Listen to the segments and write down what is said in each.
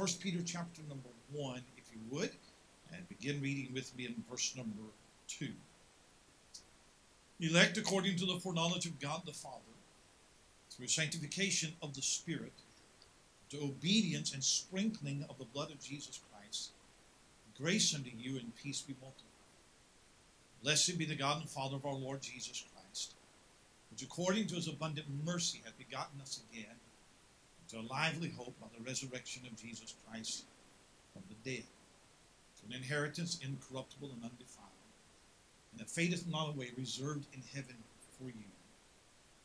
1 Peter chapter number 1, if you would, and begin reading with me in verse number 2. Elect according to the foreknowledge of God the Father, through sanctification of the Spirit, to obedience and sprinkling of the blood of Jesus Christ, grace unto you and peace be multiplied. Blessed be the God and Father of our Lord Jesus Christ, which according to his abundant mercy hath begotten us again to a lively hope by the resurrection of Jesus Christ from the dead, to an inheritance incorruptible and undefiled, and that fadeth not away, reserved in heaven for you,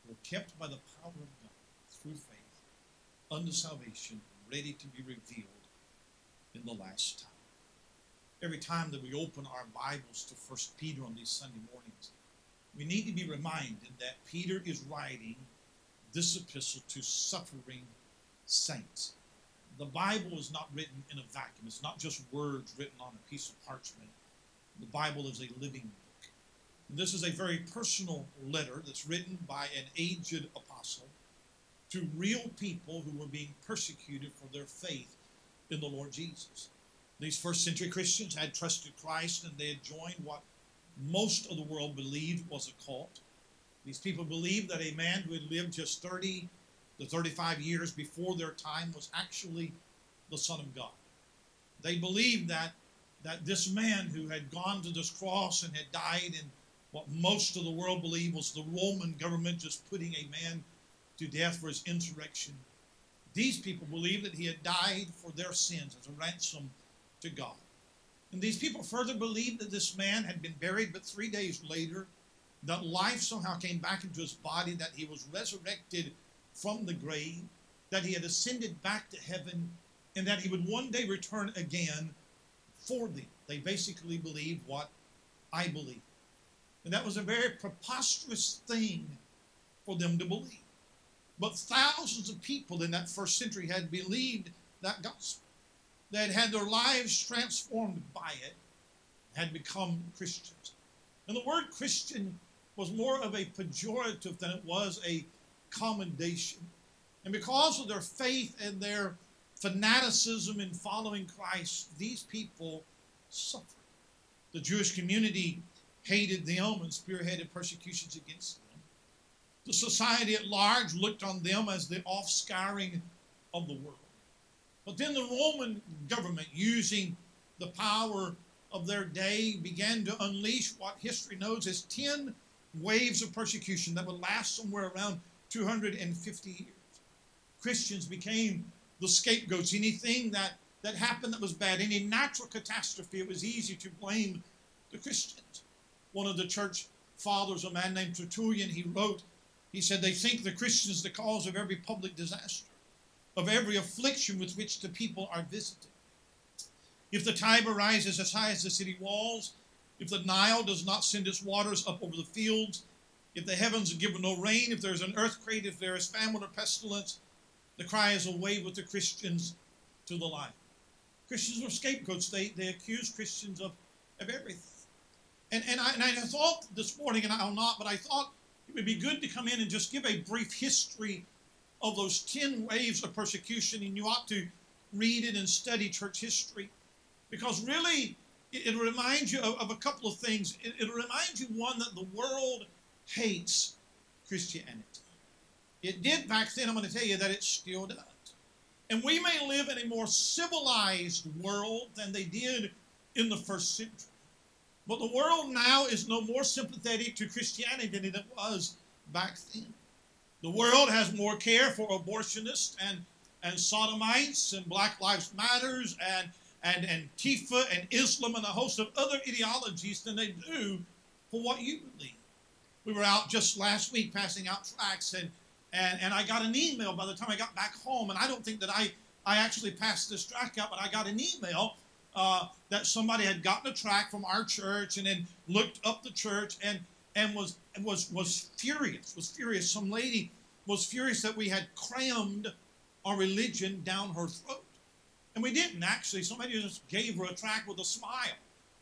who are kept by the power of God through faith unto salvation, ready to be revealed in the last time. Every time that we open our Bibles to First Peter on these Sunday mornings, we need to be reminded that Peter is writing this epistle to suffering saints. The Bible is not written in a vacuum. It's not just words written on a piece of parchment. The Bible is a living book. And this is a very personal letter that's written by an aged apostle to real people who were being persecuted for their faith in the Lord Jesus. These first century Christians had trusted Christ and they had joined what most of the world believed was a cult. These people believed that a man who had lived just 30 the 35 years before their time was actually the Son of God. They believed that, that this man who had gone to this cross and had died in what most of the world believed was the Roman government just putting a man to death for his insurrection. These people believed that he had died for their sins as a ransom to God. And these people further believed that this man had been buried, but three days later, that life somehow came back into his body, that he was resurrected from the grave, that he had ascended back to heaven, and that he would one day return again for them. They basically believed what I believe. And that was a very preposterous thing for them to believe. But thousands of people in that first century had believed that gospel. They had had their lives transformed by it, had become Christians. And the word Christian was more of a pejorative than it was a commendation. And because of their faith and their fanaticism in following Christ, these people suffered. The Jewish community hated them and spearheaded persecutions against them. The society at large looked on them as the offscouring of the world. But then the Roman government, using the power of their day, began to unleash what history knows as 10 waves of persecution that would last somewhere around 250 years. Christians became the scapegoats. Anything that, that happened that was bad, any natural catastrophe, it was easy to blame the Christians. One of the church fathers, a man named Tertullian, he wrote, he said, They think the Christians the cause of every public disaster, of every affliction with which the people are visited. If the Tiber rises as high as the city walls, if the Nile does not send its waters up over the fields, if the heavens are given no rain, if there's an earthquake, if there is famine or pestilence, the cry is away with the Christians to the light. Christians are scapegoats. They, they accuse Christians of, of everything. And, and, I, and I thought this morning, and I'll not, but I thought it would be good to come in and just give a brief history of those 10 waves of persecution, and you ought to read it and study church history. Because really, it, it reminds you of, of, a couple of things. It, it reminds you, one, that the world hates Christianity. It did back then, I'm going to tell you that it still does. And we may live in a more civilized world than they did in the first century. But the world now is no more sympathetic to Christianity than it was back then. The world has more care for abortionists and, and sodomites and Black Lives Matters and, and Antifa and Islam and a host of other ideologies than they do for what you believe. We were out just last week passing out tracts, and, and, and I got an email by the time I got back home. And I don't think that I, I actually passed this tract out, but I got an email uh, that somebody had gotten a tract from our church and then looked up the church and, and was, was, was furious, was furious. Some lady was furious that we had crammed our religion down her throat. And we didn't actually. Somebody just gave her a tract with a smile.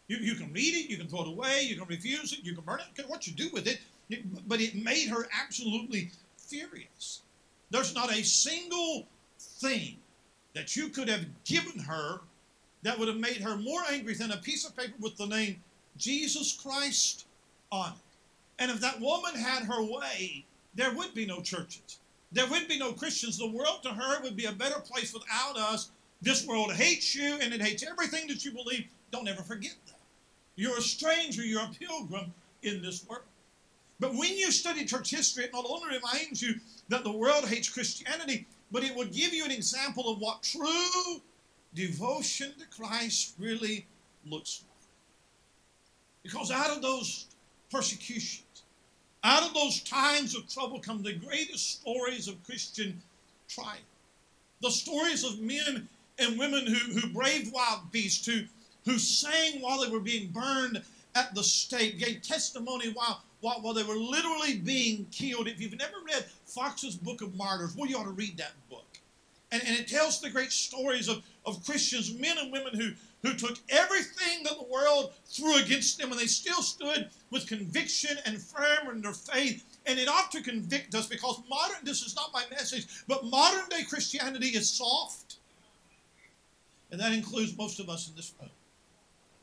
You, you can read it, you can throw it away, you can refuse it, you can burn it, what you do with it but it made her absolutely furious. There's not a single thing that you could have given her that would have made her more angry than a piece of paper with the name Jesus Christ on it. And if that woman had her way, there would be no churches. There would be no Christians. The world to her would be a better place without us. This world hates you and it hates everything that you believe. Don't ever forget that. You're a stranger, you're a pilgrim in this world. But when you study church history, it not only reminds you that the world hates Christianity, but it will give you an example of what true devotion to Christ really looks like. Because out of those persecutions, out of those times of trouble come the greatest stories of Christian triumph. The stories of men and women who, who braved wild beasts, who, who sang while they were being burned at the stake, gave testimony while, while, while they were literally being killed. If you've never read Fox's Book of Martyrs, well, you ought to read that book. And, and it tells the great stories of, of Christians, men and women who, who took everything that the world threw against them and they still stood with conviction and firm in their faith. And it ought to convict us because modern, this is not my message, but modern day Christianity is soft. And that includes most of us in this room.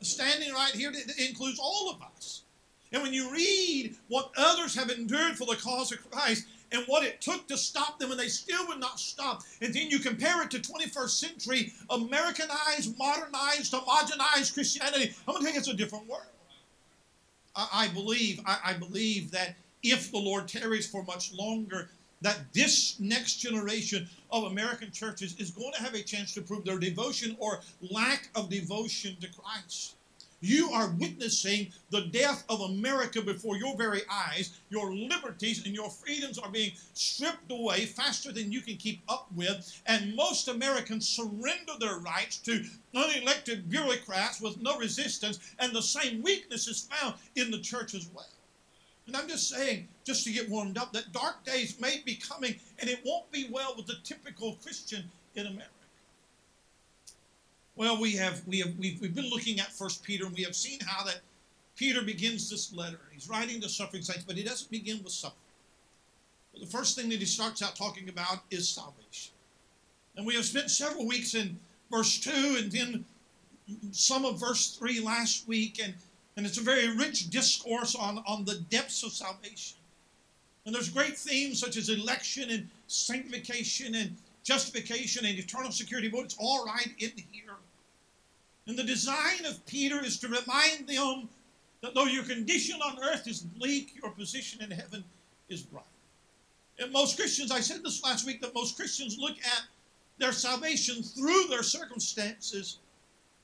Standing right here, it includes all of us. And when you read what others have endured for the cause of Christ, and what it took to stop them, and they still would not stop. And then you compare it to 21st century Americanized, modernized, homogenized Christianity. I'm going to tell you it's a different world. I, I believe, I, I believe that if the Lord tarries for much longer, that this next generation of American churches is going to have a chance to prove their devotion or lack of devotion to Christ. You are witnessing the death of America before your very eyes. Your liberties and your freedoms are being stripped away faster than you can keep up with. And most Americans surrender their rights to unelected bureaucrats with no resistance. And the same weakness is found in the church as well. And I'm just saying, just to get warmed up, that dark days may be coming and it won't be well with the typical Christian in America. Well, we have we have we've, we've been looking at First Peter, and we have seen how that Peter begins this letter. He's writing to suffering saints, but he doesn't begin with suffering. the first thing that he starts out talking about is salvation. And we have spent several weeks in verse 2 and then some of verse 3 last week, and, and it's a very rich discourse on, on the depths of salvation. And there's great themes such as election and sanctification and justification and eternal security. But it's all right in here. And the design of Peter is to remind them that though your condition on earth is bleak, your position in heaven is bright. And most Christians, I said this last week, that most Christians look at their salvation through their circumstances.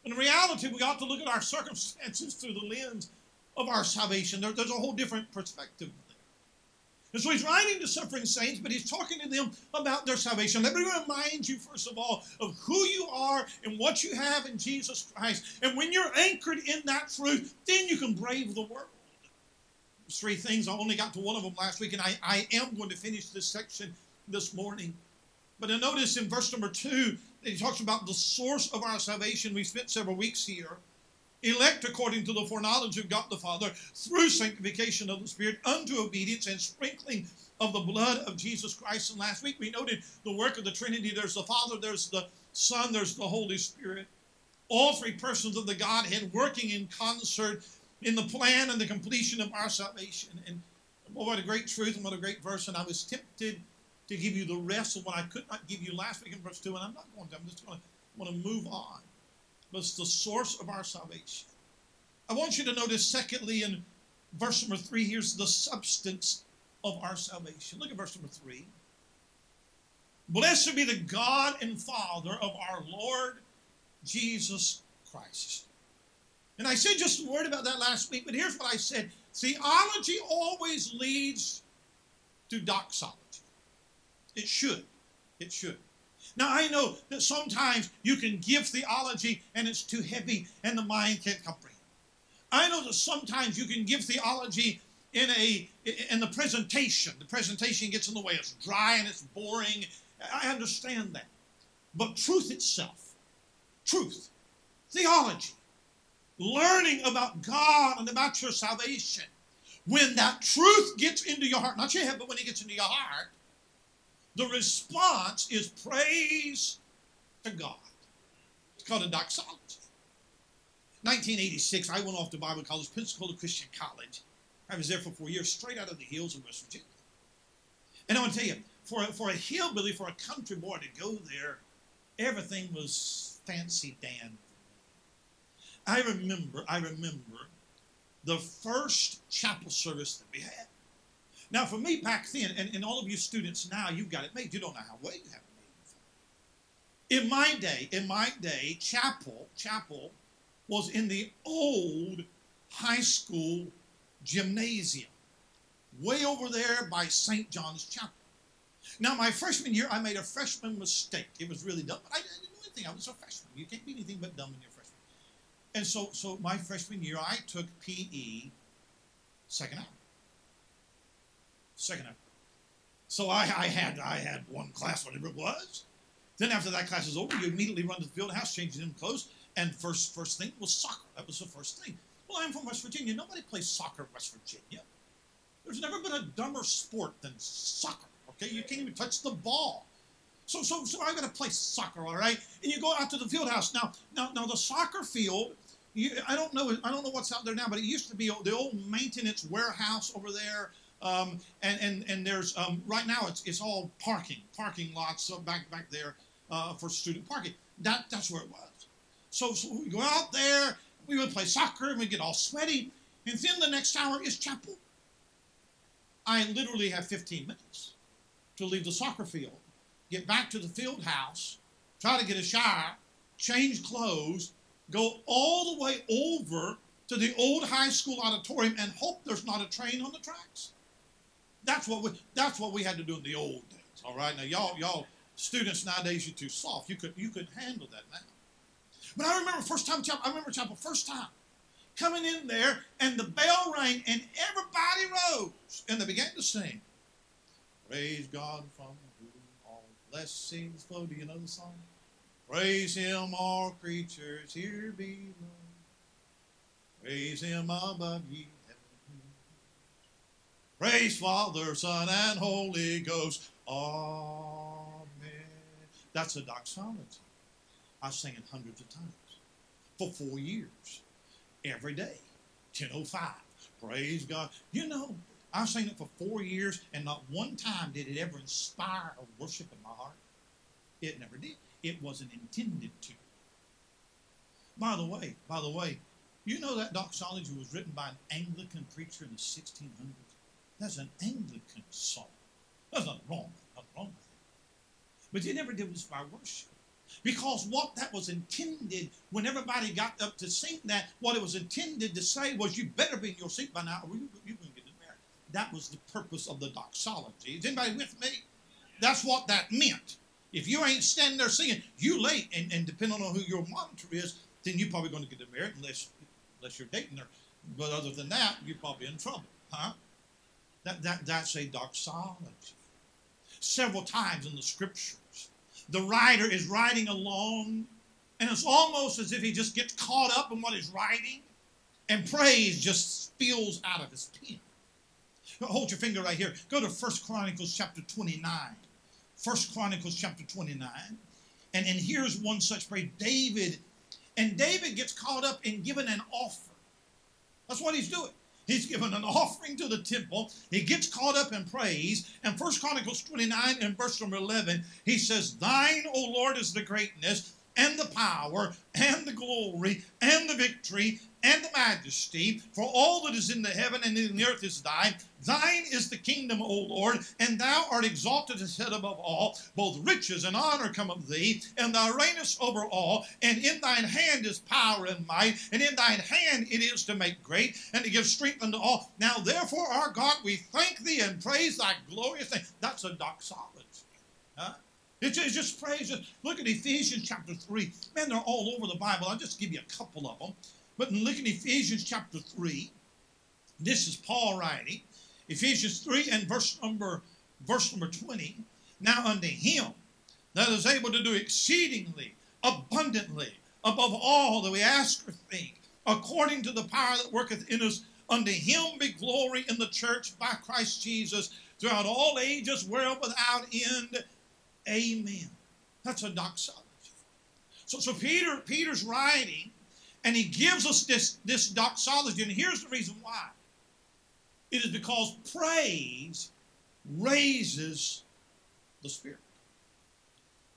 In reality, we ought to look at our circumstances through the lens of our salvation. There, there's a whole different perspective and so he's writing to suffering saints, but he's talking to them about their salvation. Let me remind you, first of all, of who you are and what you have in Jesus Christ. And when you're anchored in that truth, then you can brave the world. Three things. I only got to one of them last week, and I, I am going to finish this section this morning. But I notice in verse number two that he talks about the source of our salvation. We spent several weeks here elect according to the foreknowledge of God the Father through sanctification of the Spirit unto obedience and sprinkling of the blood of Jesus Christ. And last week we noted the work of the Trinity. There's the Father, there's the Son, there's the Holy Spirit. All three persons of the Godhead working in concert in the plan and the completion of our salvation. And oh, what a great truth and what a great verse. And I was tempted to give you the rest of what I could not give you last week in verse 2, and I'm not going to. I'm just going to want to move on was the source of our salvation. I want you to notice, secondly, in verse number three, here's the substance of our salvation. Look at verse number three. Blessed be the God and Father of our Lord Jesus Christ. And I said just a word about that last week, but here's what I said theology always leads to doxology. It should. It should. Now, I know that sometimes you can give theology and it's too heavy and the mind can't comprehend. I know that sometimes you can give theology in a in the presentation. The presentation gets in the way. It's dry and it's boring. I understand that. But truth itself, truth, theology, learning about God and about your salvation, when that truth gets into your heart, not your head, but when it gets into your heart, the response is praise to God. It's called a doxology. 1986, I went off to Bible college, Pensacola Christian College. I was there for four years, straight out of the hills of West Virginia. And I want to tell you, for a, for a hillbilly, for a country boy to go there, everything was fancy Dan. I remember, I remember the first chapel service that we had. Now, for me back then, and, and all of you students now, you've got it made. You don't know how well you have it made. In my day, in my day, chapel, chapel was in the old high school gymnasium, way over there by St. John's Chapel. Now, my freshman year, I made a freshman mistake. It was really dumb, but I didn't do anything. I was a freshman. You can't be anything but dumb when you're freshman. And so, so my freshman year, I took PE second hour. Second hour. So I, I had I had one class, whatever it was. Then after that class is over, you immediately run to the field house, change them clothes, and first first thing was soccer. That was the first thing. Well, I'm from West Virginia. Nobody plays soccer in West Virginia. There's never been a dumber sport than soccer. Okay, you can't even touch the ball. So, so, so I got to play soccer, all right. And you go out to the field house now. Now, now the soccer field. You, I don't know. I don't know what's out there now, but it used to be the old maintenance warehouse over there. Um, and, and and there's um, right now it's it's all parking, parking lots back back there uh, for student parking. That that's where it was. So, so we go out there. We would play soccer and we get all sweaty. And then the next hour is chapel. I literally have 15 minutes to leave the soccer field, get back to the field house, try to get a shower, change clothes, go all the way over to the old high school auditorium and hope there's not a train on the tracks. That's what we that's what we had to do in the old days. All right. Now y'all y'all students nowadays you're too soft. You could you could handle that now. But I remember first time chapel, I remember chapel first time coming in there and the bell rang and everybody rose and they began to sing. Praise God from whom all blessings flow. Do you know the song? Praise Him, all creatures here below. Praise Him above ye Praise Father, Son, and Holy Ghost. Amen. That's a doxology. I sang it hundreds of times for four years, every day, 10.05. Praise God. You know, I sang it for four years, and not one time did it ever inspire a worship in my heart. It never did. It wasn't intended to. By the way, by the way, you know that doxology was written by an Anglican preacher in the 1600s? That's an Anglican song. There's nothing wrong. Nothing wrong with it. But they never did inspire worship. Because what that was intended, when everybody got up to sing that, what it was intended to say was, you better be in your seat by now, or you, you're going to get married. That was the purpose of the doxology. Is anybody with me? That's what that meant. If you ain't standing there singing, you late, and, and depending on who your monitor is, then you're probably going to get married unless unless you're dating her. But other than that, you're probably in trouble, huh? That, that, that's a doxology. Several times in the scriptures, the writer is writing along, and it's almost as if he just gets caught up in what he's writing, and praise just spills out of his pen. Hold your finger right here. Go to First Chronicles chapter 29. First Chronicles chapter 29. And, and here's one such praise. David, and David gets caught up in giving an offer. That's what he's doing. He's given an offering to the temple. He gets caught up in praise. And First Chronicles 29 and verse number 11, he says, Thine, O Lord, is the greatness and the power and the glory and the victory and the majesty, for all that is in the heaven and in the earth is thine. Thine is the kingdom, O Lord, and thou art exalted and set above all. Both riches and honor come of thee, and thou reignest over all. And in thine hand is power and might, and in thine hand it is to make great and to give strength unto all. Now, therefore, our God, we thank thee and praise thy glorious name. That's a doxology. Huh? It's, it's just praise. Look at Ephesians chapter 3. Man, they're all over the Bible. I'll just give you a couple of them. But in look at Ephesians chapter 3. This is Paul writing. Ephesians 3 and verse number verse number 20. Now unto him that is able to do exceedingly abundantly above all that we ask or think, according to the power that worketh in us, unto him be glory in the church by Christ Jesus throughout all ages, world without end. Amen. That's a doxology. So, so Peter, Peter's writing, and he gives us this, this doxology, and here's the reason why. It is because praise raises the spirit.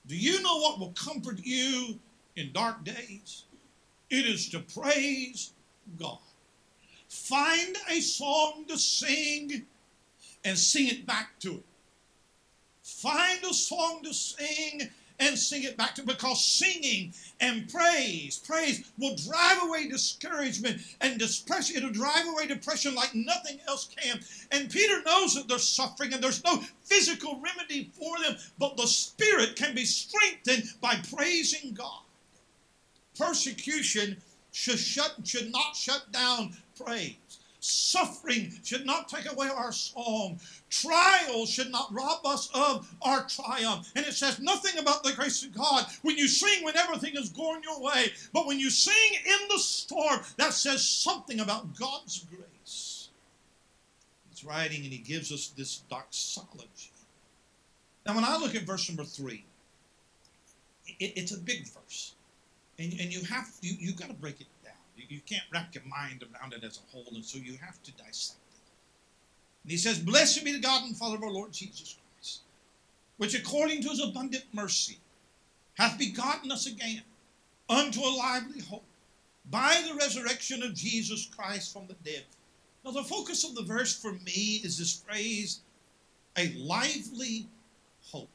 Do you know what will comfort you in dark days? It is to praise God. Find a song to sing and sing it back to it. Find a song to sing and sing it back to because singing and praise, praise will drive away discouragement and depression. It'll drive away depression like nothing else can. And Peter knows that they're suffering and there's no physical remedy for them, but the spirit can be strengthened by praising God. Persecution should shut should not shut down praise. Suffering should not take away our song. Trials should not rob us of our triumph. And it says nothing about the grace of God when you sing when everything is going your way. But when you sing in the storm, that says something about God's grace. He's writing and he gives us this doxology. Now, when I look at verse number three, it, it's a big verse. And, and you have you, you've got to break it you, you can't wrap your mind around it as a whole, and so you have to dissect it. And he says, Blessed be the God and Father of our Lord Jesus Christ, which according to his abundant mercy hath begotten us again unto a lively hope by the resurrection of Jesus Christ from the dead. Now, the focus of the verse for me is this phrase, a lively hope.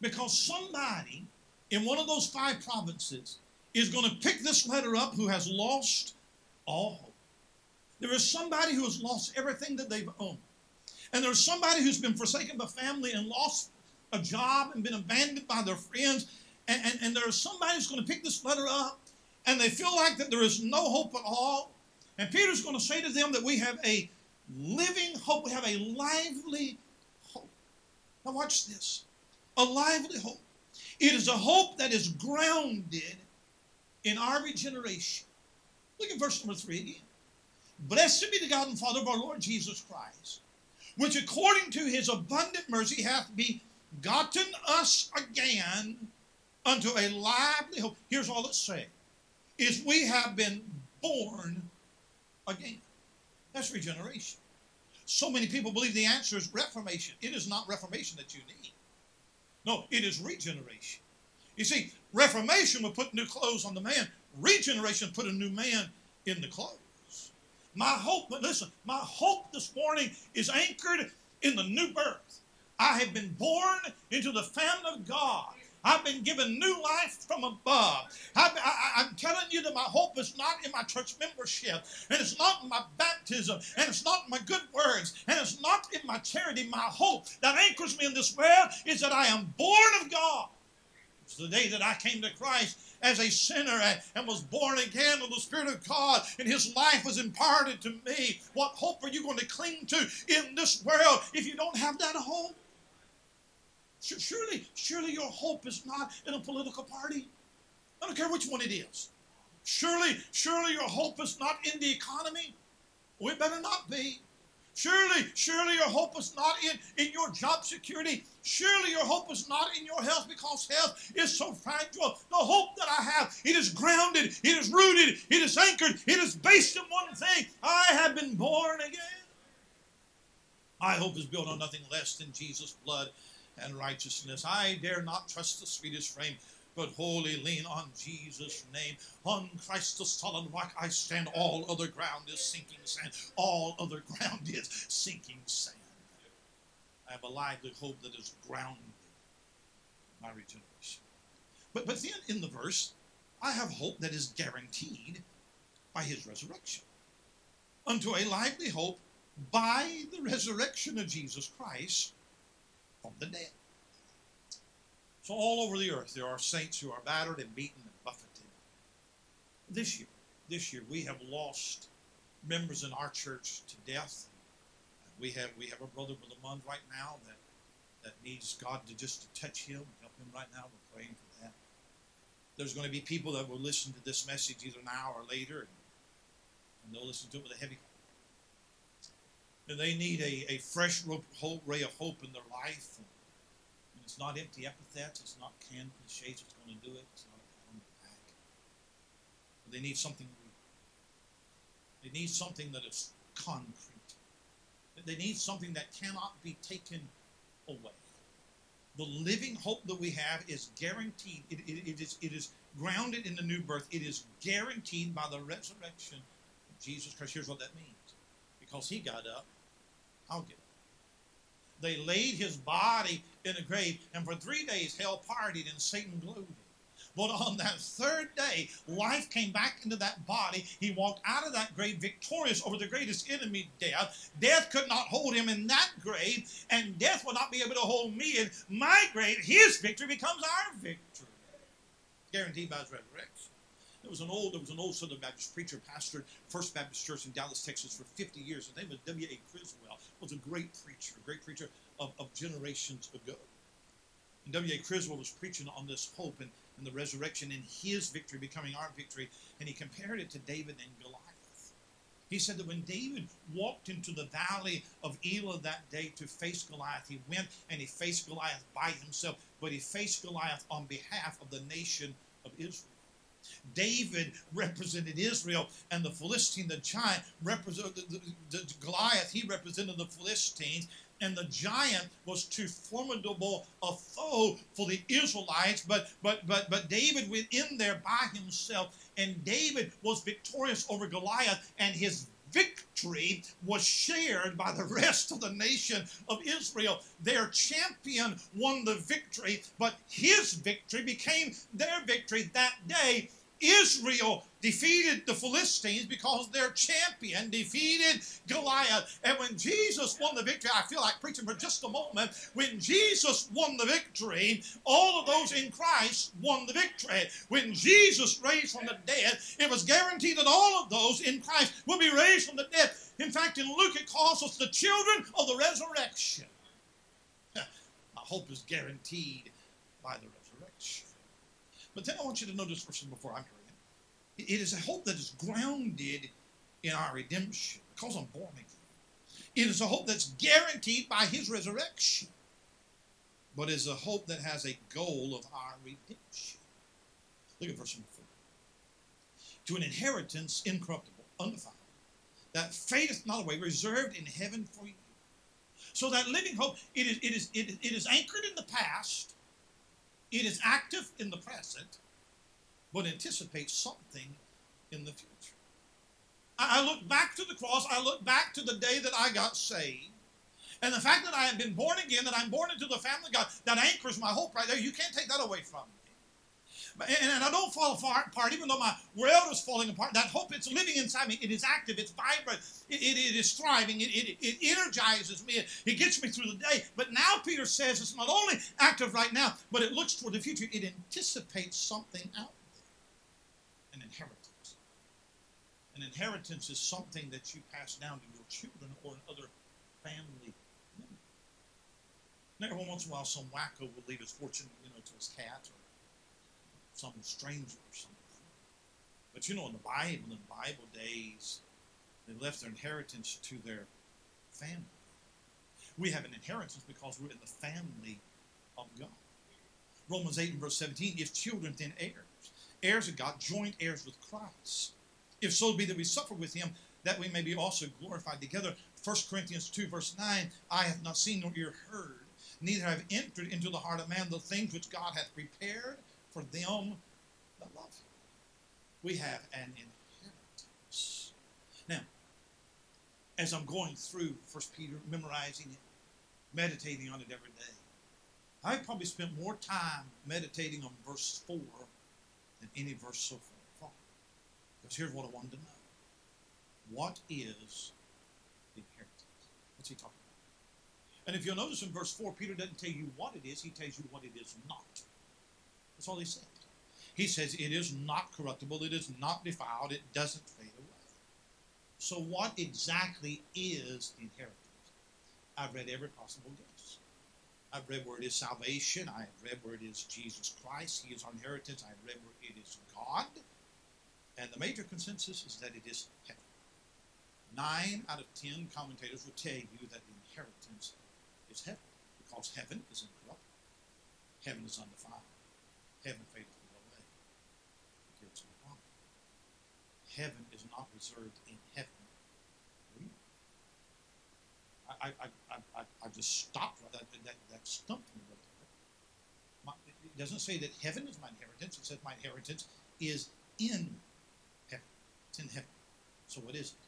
Because somebody in one of those five provinces is going to pick this letter up who has lost all hope. There is somebody who has lost everything that they've owned. And there's somebody who's been forsaken by family and lost a job and been abandoned by their friends. And, and, and there's somebody who's going to pick this letter up and they feel like that there is no hope at all. And Peter's going to say to them that we have a living hope. We have a lively hope. Now watch this. A lively hope. It is a hope that is grounded in our regeneration. Look at verse number three again. Blessed be the God and Father of our Lord Jesus Christ, which according to his abundant mercy hath begotten us again unto a lively hope. Here's all it's saying is we have been born again. That's regeneration. So many people believe the answer is reformation. It is not reformation that you need. No, it is regeneration. You see, Reformation will put new clothes on the man. Regeneration put a new man in the clothes. My hope, but listen, my hope this morning is anchored in the new birth. I have been born into the family of God. I've been given new life from above. I, am telling you that my hope is not in my church membership, and it's not in my baptism, and it's not in my good words, and it's not in my charity. My hope that anchors me in this world is that I am born of God. The day that I came to Christ as a sinner and was born again of the Spirit of God, and His life was imparted to me. What hope are you going to cling to in this world if you don't have that hope? Surely, surely your hope is not in a political party. I don't care which one it is. Surely, surely your hope is not in the economy. Oh, we better not be. Surely, surely your hope is not in, in your job security. Surely your hope is not in your health because health is so fragile. The hope that I have, it is grounded, it is rooted, it is anchored, it is based on one thing. I have been born again. My hope is built on nothing less than Jesus' blood and righteousness. I dare not trust the sweetest frame but wholly lean on Jesus' name. On Christ the solid rock I stand. All other ground is sinking sand. All other ground is sinking sand. I have a lively hope that is grounded in my regeneration. But, but then in the verse, I have hope that is guaranteed by his resurrection. Unto a lively hope by the resurrection of Jesus Christ from the dead. So, all over the earth, there are saints who are battered and beaten and buffeted. This year, this year, we have lost members in our church to death. We have we have a brother, with a Mund, right now that that needs God to just to touch him, and help him right now. We're praying for that. There's going to be people that will listen to this message either now or later, and they'll listen to it with a heavy heart. And they need a, a fresh ray of hope in their life. And it's not empty epithets. It's not canned cliches that's going to do it. It's not a pound But they need something real. They need something that is concrete. They need something that cannot be taken away. The living hope that we have is guaranteed. It, it, it, is, it is grounded in the new birth. It is guaranteed by the resurrection of Jesus Christ. Here's what that means. Because he got up, I'll get up. They laid his body in a grave, and for three days hell partied and Satan gloated. But on that third day, life came back into that body. He walked out of that grave victorious over the greatest enemy, death. Death could not hold him in that grave, and death will not be able to hold me in my grave. His victory becomes our victory. Guaranteed by his resurrection. There was an old, there was an old Southern Baptist preacher, pastored First Baptist Church in Dallas, Texas for 50 years. His name was W.A. Criswell. Was a great preacher, a great preacher of, of generations ago. And W.A. Criswell was preaching on this hope and and the resurrection and his victory becoming our victory. And he compared it to David and Goliath. He said that when David walked into the valley of Elah that day to face Goliath, he went and he faced Goliath by himself, but he faced Goliath on behalf of the nation of Israel. David represented Israel, and the Philistine, the giant, represented the, the, the Goliath. He represented the Philistines, and the giant was too formidable a foe for the Israelites. But but but but David went in there by himself, and David was victorious over Goliath, and his victory was shared by the rest of the nation of Israel. Their champion won the victory, but his victory became their victory that day. Israel defeated the Philistines because their champion defeated Goliath. And when Jesus won the victory, I feel like preaching for just a moment. When Jesus won the victory, all of those in Christ won the victory. When Jesus raised from the dead, it was guaranteed that all of those in Christ will be raised from the dead. In fact, in Luke, it calls us the children of the resurrection. My hope is guaranteed by the. But then I want you to notice verses before I'm it is a hope that is grounded in our redemption because I'm born again. It is a hope that's guaranteed by his resurrection, but is a hope that has a goal of our redemption. Look at verse number four. To an inheritance incorruptible, undefiled, that fadeth not away, reserved in heaven for you. So that living hope, it is, it is, it, it is anchored in the past, it is active in the present, but anticipates something in the future. I look back to the cross, I look back to the day that I got saved. And the fact that I have been born again, that I'm born into the family of God, that anchors my hope right there. You can't take that away from me. And, and I don't fall apart, even though my world is falling apart. That hope, it's living inside me. It is active, it's vibrant, it, it, it is thriving, it, it, it energizes me, it, it gets me through the day. But now Peter says it's not only active right now, but it looks toward the future. It anticipates something out there, an inheritance. An inheritance is something that you pass down to your children or another family member. Now, every once in a while, some wacko will leave his fortune, you know, to his cat or some stranger or something. But you know, in the Bible, in Bible days, they left their inheritance to their family. We have an inheritance because we're in the family of God. Romans 8 and verse 17, if children, then heirs heirs of God, joint heirs with Christ. If so be that we suffer with him, that we may be also glorified together. 1 Corinthians 2, verse 9 I have not seen nor ear heard, neither have entered into the heart of man the things which God hath prepared for them that love him. We have an inheritance. Now, as I'm going through 1 Peter, memorizing it, meditating on it every day, I've probably spent more time meditating on verse 4 than any verse so far. Because here's what I wanted to know. What is the inheritance? What's he talking about? And if you'll notice in verse 4, Peter doesn't tell you what it is, he tells you what it is not. That's all he says. He says it is not corruptible, it is not defiled, it doesn't fade away. So, what exactly is inheritance? I've read every possible guess. I've read where it is salvation. I have read where it is Jesus Christ. He is our inheritance. I've read where it is God. And the major consensus is that it is heaven. Nine out of ten commentators will tell you that inheritance is heaven because heaven is incorruptible. Heaven is undefiled. Heaven. Here it's heaven is not reserved in heaven. I, I, I, I, just stopped right that, that, that stumped me. My, it doesn't say that heaven is my inheritance. It says my inheritance is in heaven. It's in heaven. So what is it?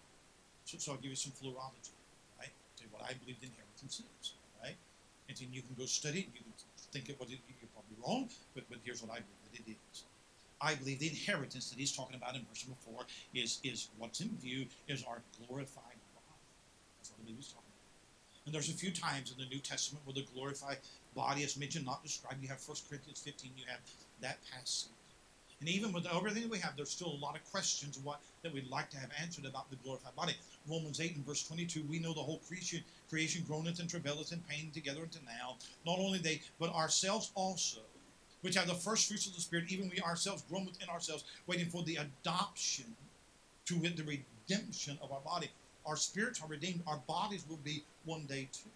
So, so I'll give you some philology, right? What I believe the inheritance is, right? And then you can go study it. You can think it, well, you're probably wrong, but, but here's what I believe that it is. I believe the inheritance that he's talking about in verse number four is, is what's in view is our glorified body. That's what I believe he's talking about. And there's a few times in the New Testament where the glorified body is mentioned, not described. You have 1 Corinthians 15, you have that passage. And even with everything that we have, there's still a lot of questions what that we'd like to have answered about the glorified body. Romans 8 and verse 22, we know the whole creation, creation groaneth and travaileth in pain together unto now. Not only they, but ourselves also, which have the first fruits of the Spirit, even we ourselves groan within ourselves, waiting for the adoption to the redemption of our body. Our spirits are redeemed, our bodies will be one day too.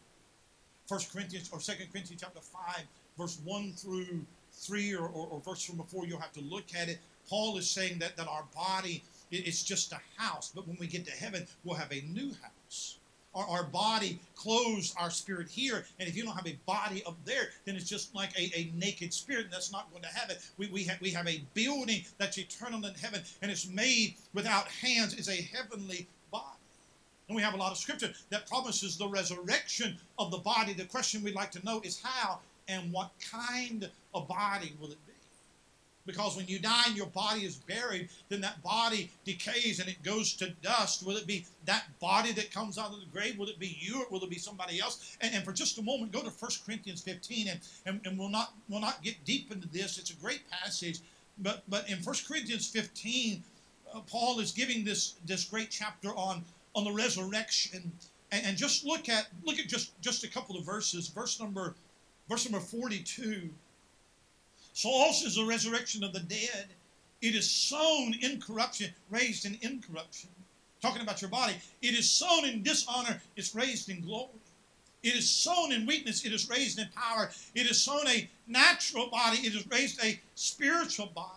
First Corinthians or Second Corinthians chapter 5, verse 1 through 3 or, or, or verse from before, you'll have to look at it. Paul is saying that, that our body is just a house, but when we get to heaven, we'll have a new house. Our, our body clothes our spirit here, and if you don't have a body up there, then it's just like a, a naked spirit, and that's not going to have it. We, we, have, we have a building that's eternal in heaven, and it's made without hands. It's a heavenly body. And we have a lot of scripture that promises the resurrection of the body. The question we'd like to know is how and what kind of body will it be? Because when you die and your body is buried, then that body decays and it goes to dust. Will it be that body that comes out of the grave? Will it be you or will it be somebody else? And, and for just a moment, go to 1 Corinthians 15 and, and, and we'll not we'll not get deep into this. It's a great passage. But but in 1 Corinthians 15, uh, Paul is giving this this great chapter on on the resurrection. And, and just look at look at just just a couple of verses. Verse number verse number 42 so also is the resurrection of the dead. It is sown in corruption, raised in incorruption. Talking about your body. It is sown in dishonor, it's raised in glory. It is sown in weakness, it is raised in power. It is sown a natural body, it is raised a spiritual body.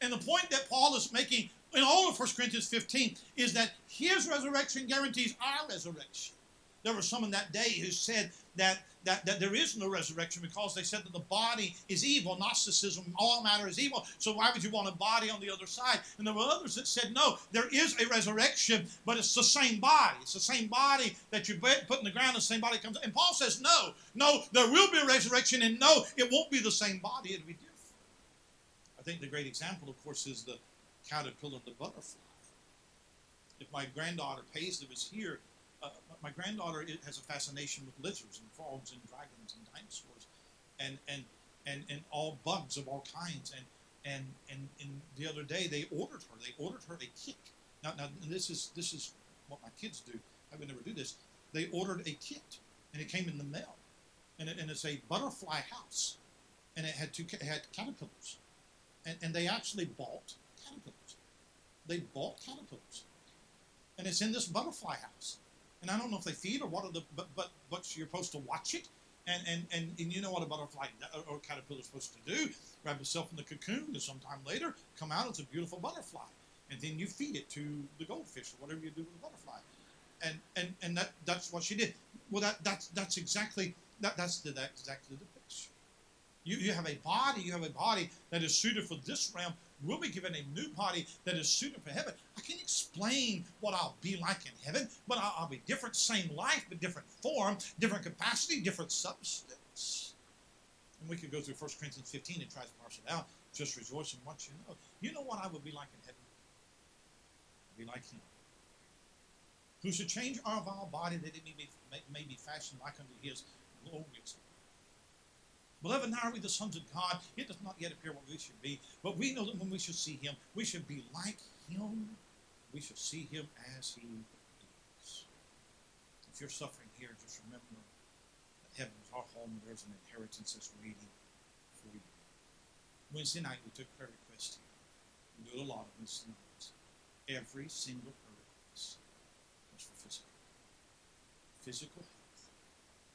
And the point that Paul is making in all of 1 Corinthians 15 is that his resurrection guarantees our resurrection. There were some in that day who said that, that, that there is no resurrection because they said that the body is evil. Gnosticism, all matter is evil. So why would you want a body on the other side? And there were others that said, no, there is a resurrection, but it's the same body. It's the same body that you put in the ground, the same body comes. And Paul says, no, no, there will be a resurrection, and no, it won't be the same body. It'll be different. I think the great example, of course, is the caterpillar the butterfly. If my granddaughter Paisley was here, my granddaughter has a fascination with lizards and frogs and dragons and dinosaurs, and and and and all bugs of all kinds. And and and, and the other day they ordered her. They ordered her a kit. Now now this is this is what my kids do. I would never do this. They ordered a kit, and it came in the mail, and, it, and it's a butterfly house, and it had two it had caterpillars, and and they actually bought caterpillars. They bought caterpillars, and it's in this butterfly house and I don't know if they feed or what are the but but but you're supposed to watch it. And, and, and, and you know what a butterfly or caterpillar is supposed to do? Wrap itself in the cocoon and sometime later come out as a beautiful butterfly. And then you feed it to the goldfish or whatever you do with the butterfly. And and, and that that's what she did. Well that that's that's exactly that, that's the exactly the picture. You, you have a body you have a body that is suited for this realm We'll be given a new body that is suited for heaven. I can't explain what I'll be like in heaven, but I'll, I'll be different, same life, but different form, different capacity, different substance. And we could go through 1 Corinthians 15 and try to parse it out. Just rejoice in what you know. You know what I would be like in heaven? I'd be like him. Who should change our vile body that it may be, may, may be fashioned like unto his glorious Beloved, now are we the sons of God? It does not yet appear what we should be, but we know that when we shall see him, we should be like him. We shall see him as he is. If you're suffering here, just remember that heaven is our home and there's an inheritance that's waiting for you. Wednesday night, we took prayer requests here. We do a lot of Wednesday nights. Every single prayer request was for physical. Physical health.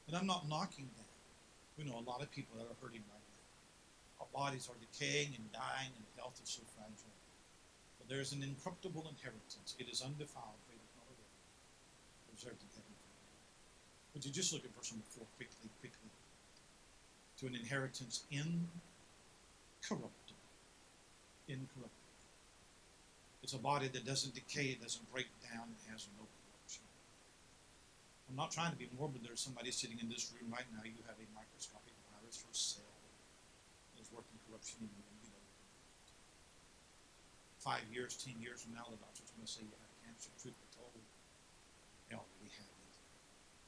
And I'm not knocking that. We know a lot of people that are hurting right now. Our bodies are decaying and dying, and the health is so fragile. But there is an incorruptible inheritance. It is undefiled, fadeth not away, in heaven for you. Would you just look at verse number four quickly, quickly? To an inheritance incorruptible. Incorruptible. It's a body that doesn't decay, it doesn't break down, it has no. I'm not trying to be morbid. There's somebody sitting in this room right now. You have a microscopic virus or cell that is working corruption in you, you know. Five years, ten years from now, the doctor's going to say you have cancer. Truth be told, they already have it.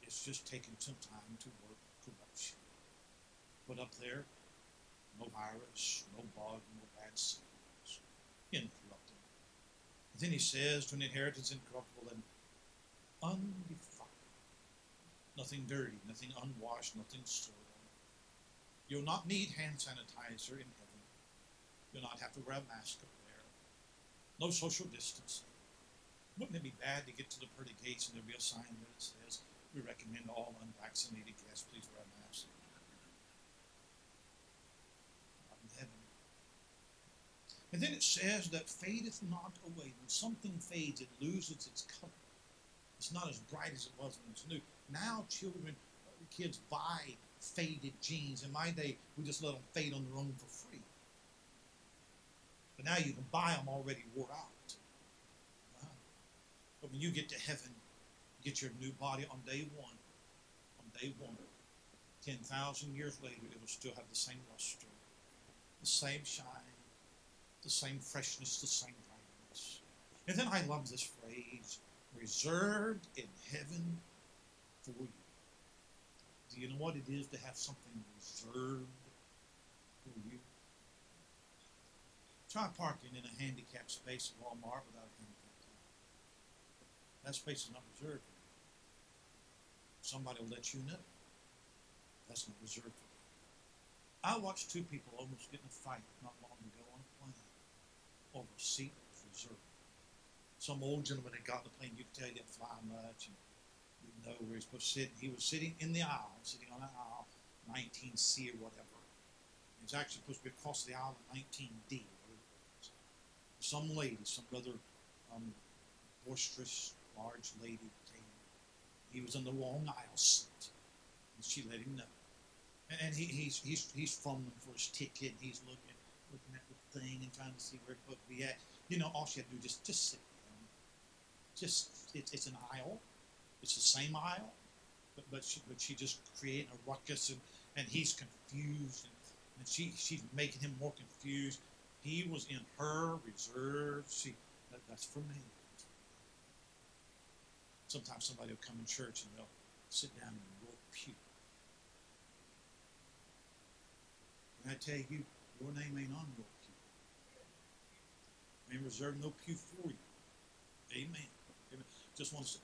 It's just taking some time to work corruption. But up there, no virus, no bug, no bad cells, incorruptible. Then he says, to an inheritance incorruptible and undefiled. Nothing dirty, nothing unwashed, nothing soiled. You'll not need hand sanitizer in heaven. You'll not have to wear a mask up there. No social distancing. Wouldn't it be bad to get to the pearly gates and there'll be a sign that says, We recommend all unvaccinated guests please wear a mask? In heaven. And then it says that fadeth not away. When something fades, it loses its color. It's not as bright as it was when it was new. Now children, uh, kids buy faded jeans. In my day, we just let them fade on their own for free. But now you can buy them already wore out. Wow. But when you get to heaven, get your new body on day one. On day one. 10,000 years later, it'll still have the same luster, the same shine the same freshness, the same brightness. And then I love this phrase reserved in heaven for you. Do you know what it is to have something reserved for you? Try parking in a handicapped space at Walmart without a handicap ticket. That space is not reserved for you. Somebody will let you know. That's not reserved for you. I watched two people almost get in a fight not long ago on a plane over a seat that was reserved. Some old gentleman had got the plane, you could tell he didn't fly much and didn't know where he was supposed to sit. He was sitting in the aisle, sitting on the aisle, 19C or whatever. He was actually supposed to be across the aisle at 19D, Some lady, some rather um, boisterous, large lady came. He was in the wrong aisle seat, and she let him know. And, he, he's, he's, he's fumbling for his ticket. He's looking, looking at the thing and trying to see where it's supposed be at. You know, all she had to do just just sit down. Just it's it's an aisle. It's the same aisle, but but she, but she just creating a ruckus and, and he's confused and, and she she's making him more confused. He was in her reserve. She that, that's for me. Sometimes somebody will come in church and they'll sit down in your pew. And I tell you, your name ain't on your may reserved no pew for you. Amen. Amen. Just want to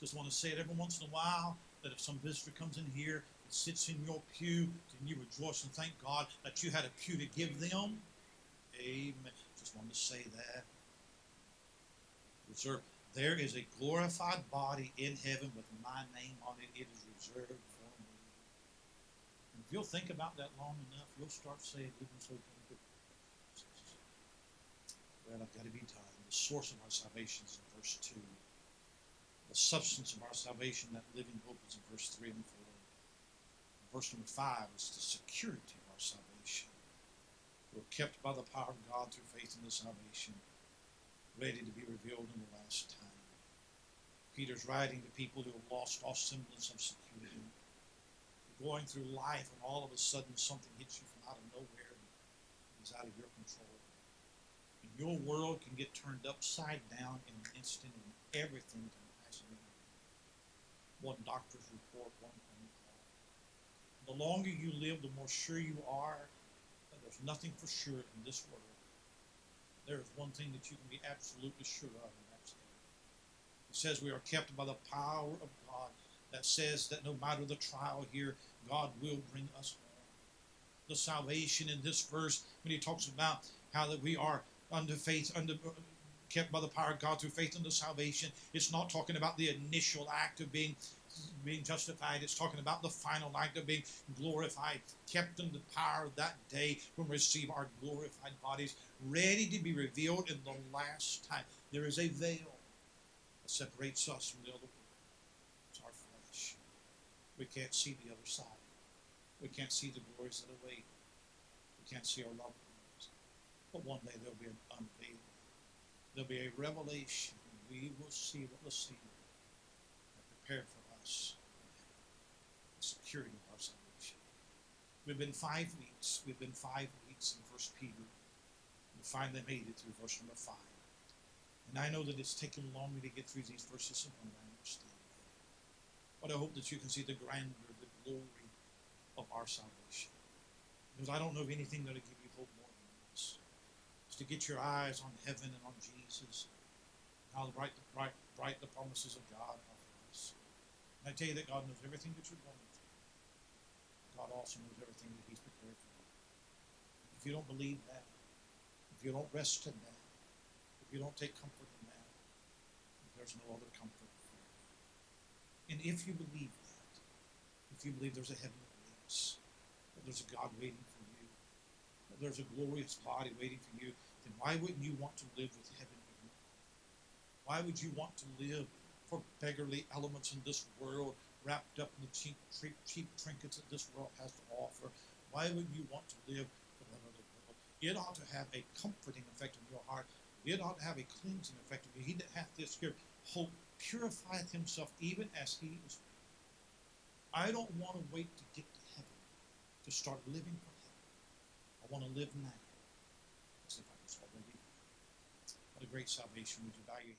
just want to say it every once in a while that if some visitor comes in here and sits in your pew, then you rejoice and thank God that you had a pew to give them. Amen. Just wanted to say that. Reserve. There is a glorified body in heaven with my name on it. It is reserved for me. And if you'll think about that long enough, you'll start saying, even oh, so well, I've got to be done. The source of our salvation is in verse 2. The substance of our salvation, that living hope, is in verse 3 and 4. Verse number 5 is the security of our salvation. We're kept by the power of God through faith in the salvation, ready to be revealed in the last time. Peter's writing to people who have lost all semblance of security. You're going through life, and all of a sudden something hits you from out of nowhere and is out of your control And your world can get turned upside down in an instant and everything can. One doctor's report, one call. The longer you live, the more sure you are that there's nothing for sure in this world. There is one thing that you can be absolutely sure of, and that's it. It says we are kept by the power of God that says that no matter the trial here, God will bring us home. The salvation in this verse, when he talks about how that we are under faith, under kept by the power of God through faith unto salvation. It's not talking about the initial act of being being justified. It's talking about the final act of being glorified, kept in the power of that day when we receive our glorified bodies, ready to be revealed in the last time. There is a veil that separates us from the other world. It's our flesh. We can't see the other side. We can't see the glories that await. We can't see our loved ones. But one day there'll be an unveiling. There'll be a revelation. We will see what the Savior prepared for us the security of our salvation. We've been five weeks. We've been five weeks in First Peter. We finally made it through verse number five. And I know that it's taken longer to get through these verses one I understand. But I hope that you can see the grandeur, the glory of our salvation. Because I don't know of anything that'll give you hope more to get your eyes on heaven and on Jesus. How bright the bright, bright the promises of God are for us. And I tell you that God knows everything that you're going through. God also knows everything that He's prepared for you. If you don't believe that, if you don't rest in that, if you don't take comfort in that, there's no other comfort for you. And if you believe that, if you believe there's a heaven that waits, that there's a God waiting for you, that there's a glorious body waiting for you, then why wouldn't you want to live with heaven? Why would you want to live for beggarly elements in this world, wrapped up in the cheap, cheap, cheap trinkets that this world has to offer? Why would you want to live for that other world? It ought to have a comforting effect on your heart. It ought to have a cleansing effect on you. He that hath this spirit, hope purifieth himself even as he is. I don't want to wait to get to heaven to start living for heaven. I want to live now a great salvation. Would you bow your?